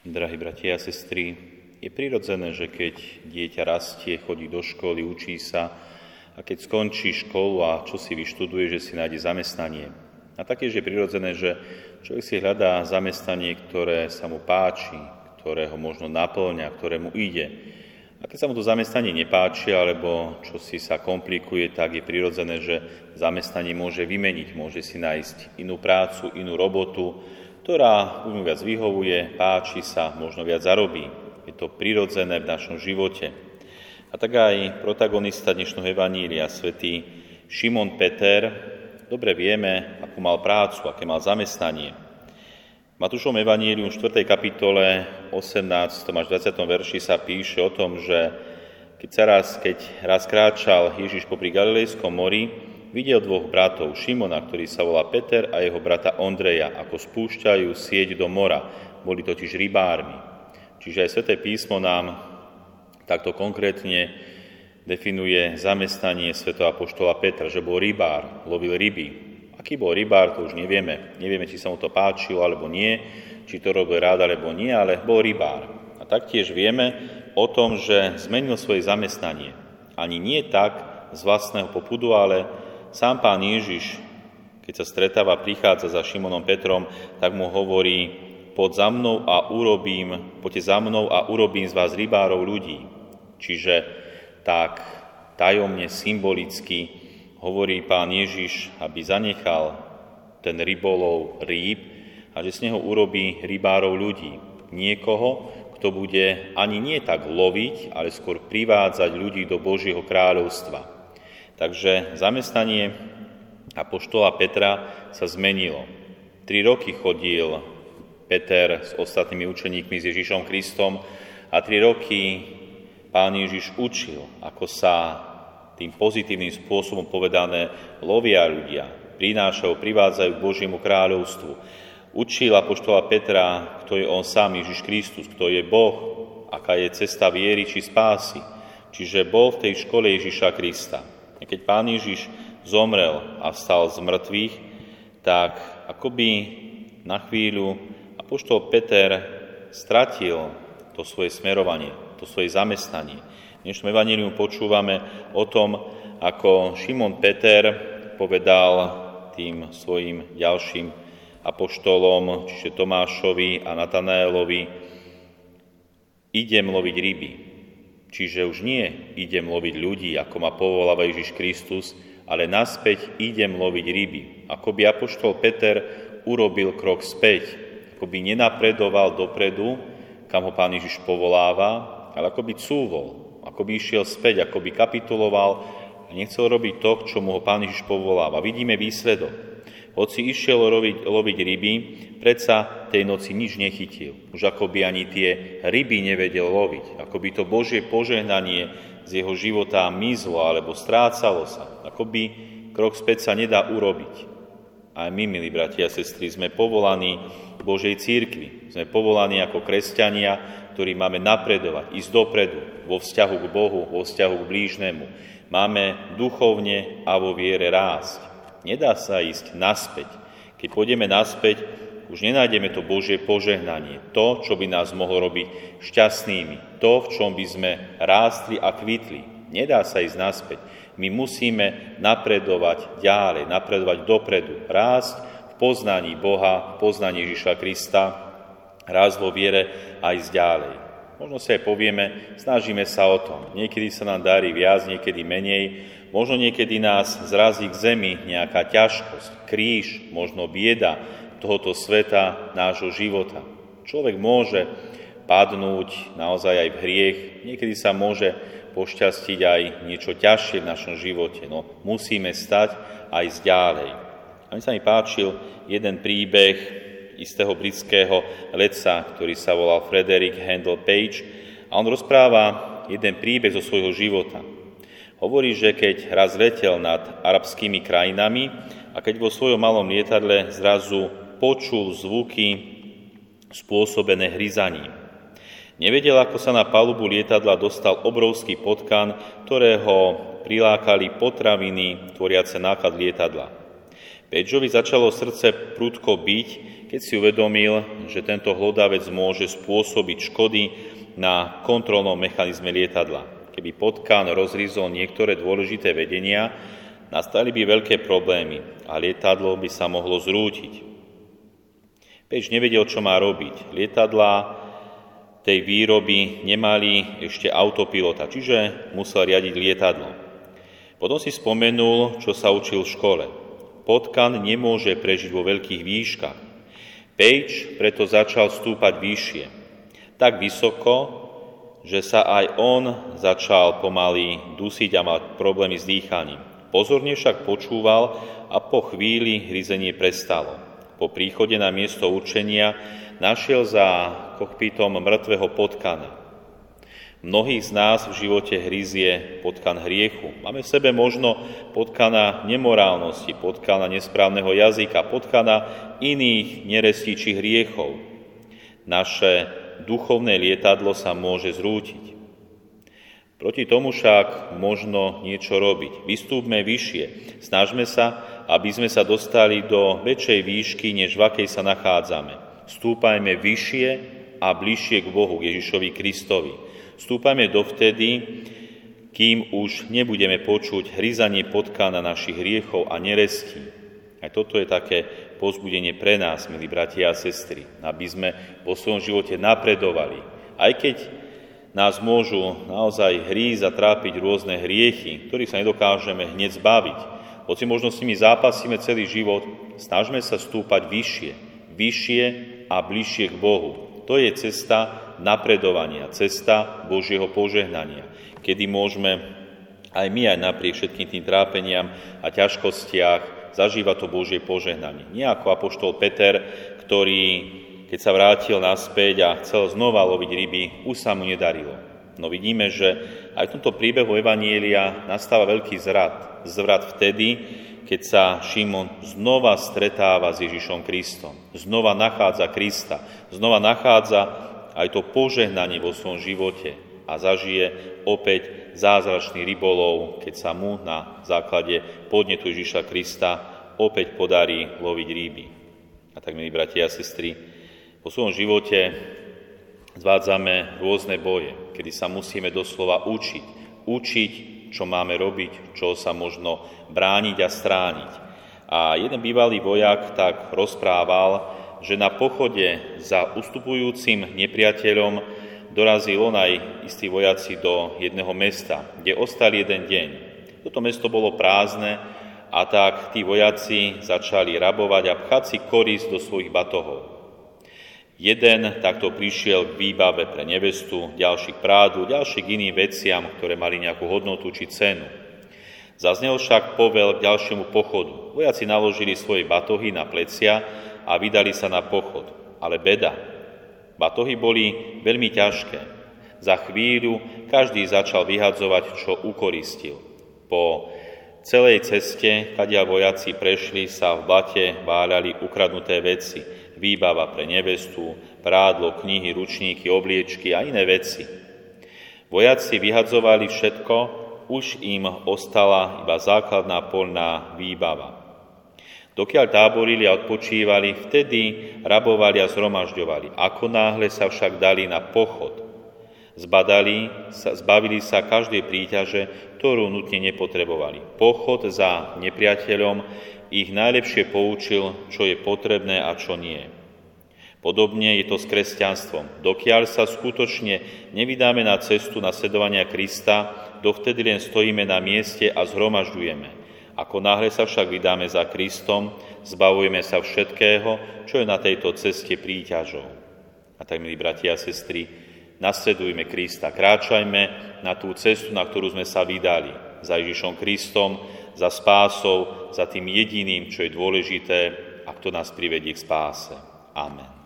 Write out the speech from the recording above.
Drahí bratia a sestry, je prirodzené, že keď dieťa rastie, chodí do školy, učí sa a keď skončí školu a čo si vyštuduje, že si nájde zamestnanie. A taktiež je prirodzené, že človek si hľadá zamestnanie, ktoré sa mu páči, ktoré ho možno naplňa, ktoré mu ide. A keď sa mu to zamestnanie nepáči, alebo čo si sa komplikuje, tak je prirodzené, že zamestnanie môže vymeniť, môže si nájsť inú prácu, inú robotu, ktorá mu viac vyhovuje, páči sa, možno viac zarobí. Je to prirodzené v našom živote. A tak aj protagonista dnešného Evanília, svätý Šimon Peter, dobre vieme, akú mal prácu, aké mal zamestnanie. Matúšom Evanílium v 4. kapitole 18. až 20. verši sa píše o tom, že keď, sa raz, keď raz kráčal Ježiš popri Galilejskom mori, videl dvoch bratov, Šimona, ktorý sa volá Peter a jeho brata Ondreja, ako spúšťajú sieť do mora. Boli totiž rybármi. Čiže aj Sveté písmo nám takto konkrétne definuje zamestnanie svätého apoštola Petra, že bol rybár, lovil ryby, Aký bol rybár, to už nevieme. Nevieme, či sa mu to páčilo alebo nie, či to robil rád alebo nie, ale bol rybár. A taktiež vieme o tom, že zmenil svoje zamestnanie. Ani nie tak z vlastného popudu, ale sám pán Ježiš, keď sa stretáva, prichádza za Šimonom Petrom, tak mu hovorí, poď za mnou a urobím, poďte za mnou a urobím z vás rybárov ľudí. Čiže tak tajomne, symbolicky hovorí pán Ježiš, aby zanechal ten rybolov rýb a že z neho urobí rybárov ľudí. Niekoho, kto bude ani nie tak loviť, ale skôr privádzať ľudí do Božieho kráľovstva. Takže zamestnanie apoštola Petra sa zmenilo. Tri roky chodil Peter s ostatnými učeníkmi s Ježišom Kristom a tri roky pán Ježiš učil, ako sa tým pozitívnym spôsobom povedané, lovia ľudia, prinášajú, privádzajú k Božiemu kráľovstvu. Učil apoštola Petra, kto je on sám, Ježiš Kristus, kto je Boh, aká je cesta viery či spásy. Čiže bol v tej škole Ježiša Krista. Keď pán Ježiš zomrel a vstal z mŕtvych, tak akoby na chvíľu apoštol Peter stratil to svoje smerovanie, to svoje zamestnanie dnešnom evaníliu počúvame o tom, ako Šimon Peter povedal tým svojim ďalším apoštolom, čiže Tomášovi a Natanaelovi, idem loviť ryby. Čiže už nie idem loviť ľudí, ako ma povoláva Ježiš Kristus, ale naspäť idem loviť ryby. Ako by apoštol Peter urobil krok späť, ako by nenapredoval dopredu, kam ho pán Ježiš povoláva, ale ako by cúvol, ako by išiel späť, ako by kapituloval a nechcel robiť to, k čomu ho Pán Ježiš povoláva. Vidíme výsledok. Hoci išiel loviť, loviť ryby, predsa tej noci nič nechytil. Už ako by ani tie ryby nevedel loviť. Ako by to Božie požehnanie z jeho života mizlo alebo strácalo sa. Ako by krok späť sa nedá urobiť. Aj my, milí bratia a sestry, sme povolaní Božej církvi. Sme povolaní ako kresťania, ktorí máme napredovať, ísť dopredu vo vzťahu k Bohu, vo vzťahu k blížnemu. Máme duchovne a vo viere rásť. Nedá sa ísť naspäť. Keď pôjdeme naspäť, už nenájdeme to Božie požehnanie, to, čo by nás mohlo robiť šťastnými, to, v čom by sme rástli a kvitli. Nedá sa ísť naspäť. My musíme napredovať ďalej, napredovať dopredu, rásť v poznaní Boha, v poznaní Ježiša Krista, raz vo viere a ísť ďalej. Možno si aj povieme, snažíme sa o tom. Niekedy sa nám darí viac, niekedy menej. Možno niekedy nás zrazí k zemi nejaká ťažkosť, kríž, možno bieda tohoto sveta, nášho života. Človek môže padnúť naozaj aj v hriech, niekedy sa môže pošťastiť aj niečo ťažšie v našom živote. No, musíme stať aj ísť ďalej. A mi sa mi páčil jeden príbeh istého britského letca, ktorý sa volal Frederick Handel Page a on rozpráva jeden príbeh zo svojho života. Hovorí, že keď raz letel nad arabskými krajinami a keď vo svojom malom lietadle zrazu počul zvuky spôsobené hryzaním. Nevedel, ako sa na palubu lietadla dostal obrovský potkan, ktorého prilákali potraviny tvoriace náklad lietadla. Pečovi začalo srdce prudko byť, keď si uvedomil, že tento hlodavec môže spôsobiť škody na kontrolnom mechanizme lietadla. Keby potkan rozrizol niektoré dôležité vedenia, nastali by veľké problémy a lietadlo by sa mohlo zrútiť. Peč nevedel, čo má robiť. Lietadla tej výroby nemali ešte autopilota, čiže musel riadiť lietadlo. Potom si spomenul, čo sa učil v škole potkan nemôže prežiť vo veľkých výškach. Page preto začal stúpať vyššie. Tak vysoko, že sa aj on začal pomaly dusiť a mať problémy s dýchaním. Pozorne však počúval a po chvíli hryzenie prestalo. Po príchode na miesto určenia našiel za kokpitom mŕtvého potkana. Mnohých z nás v živote hryzie potkan hriechu. Máme v sebe možno potkana nemorálnosti, potkana nesprávneho jazyka, potkana iných nerestí či hriechov. Naše duchovné lietadlo sa môže zrútiť. Proti tomu však možno niečo robiť. Vystúpme vyššie. Snažme sa, aby sme sa dostali do väčšej výšky, než v akej sa nachádzame. Stúpajme vyššie a bližšie k Bohu, k Ježišovi Kristovi. Stúpame dovtedy, kým už nebudeme počuť hryzanie potka na našich hriechov a nerestí. Aj toto je také pozbudenie pre nás, milí bratia a sestry, aby sme vo svojom živote napredovali. Aj keď nás môžu naozaj hrísť a trápiť rôzne hriechy, ktorých sa nedokážeme hneď zbaviť. Hoci možno s nimi zápasíme celý život, snažme sa stúpať vyššie, vyššie a bližšie k Bohu. To je cesta, napredovania, cesta Božieho požehnania, kedy môžeme aj my aj napriek všetkým tým trápeniam a ťažkostiach zažívať to Božie požehnanie. Nie ako apoštol Peter, ktorý, keď sa vrátil naspäť a chcel znova loviť ryby, už sa mu nedarilo. No vidíme, že aj v tomto príbehu Evanielia nastáva veľký zrad. Zvrat vtedy, keď sa Šimon znova stretáva s Ježišom Kristom. Znova nachádza Krista. Znova nachádza aj to požehnanie vo svojom živote a zažije opäť zázračný rybolov, keď sa mu na základe podnetu Ježiša Krista opäť podarí loviť ryby. A tak, milí bratia a sestry, po svojom živote zvádzame rôzne boje, kedy sa musíme doslova učiť. Učiť, čo máme robiť, čo sa možno brániť a strániť. A jeden bývalý vojak tak rozprával, že na pochode za ustupujúcim nepriateľom dorazil on aj istí vojaci do jedného mesta, kde ostali jeden deň. Toto mesto bolo prázdne a tak tí vojaci začali rabovať a pchať si koris do svojich batohov. Jeden takto prišiel k výbave pre nevestu, ďalší k prádu, ďalší k iným veciam, ktoré mali nejakú hodnotu či cenu. Zaznel však povel k ďalšiemu pochodu. Vojaci naložili svoje batohy na plecia a vydali sa na pochod. Ale beda. Batohy boli veľmi ťažké. Za chvíľu každý začal vyhadzovať, čo ukoristil. Po celej ceste, kadia vojaci prešli, sa v blate váľali ukradnuté veci, výbava pre nevestu, prádlo, knihy, ručníky, obliečky a iné veci. Vojaci vyhadzovali všetko, už im ostala iba základná polná výbava. Dokiaľ táborili a odpočívali, vtedy rabovali a zhromažďovali. Ako náhle sa však dali na pochod, zbadali, sa, zbavili sa každej príťaže, ktorú nutne nepotrebovali. Pochod za nepriateľom ich najlepšie poučil, čo je potrebné a čo nie. Podobne je to s kresťanstvom. Dokiaľ sa skutočne nevydáme na cestu nasledovania Krista, dovtedy len stojíme na mieste a zhromažďujeme. Ako náhle sa však vydáme za Kristom, zbavujeme sa všetkého, čo je na tejto ceste príťažou. A tak, milí bratia a sestry, nasledujme Krista, kráčajme na tú cestu, na ktorú sme sa vydali, za Ježišom Kristom, za spásou, za tým jediným, čo je dôležité a kto nás privedie k spáse. Amen.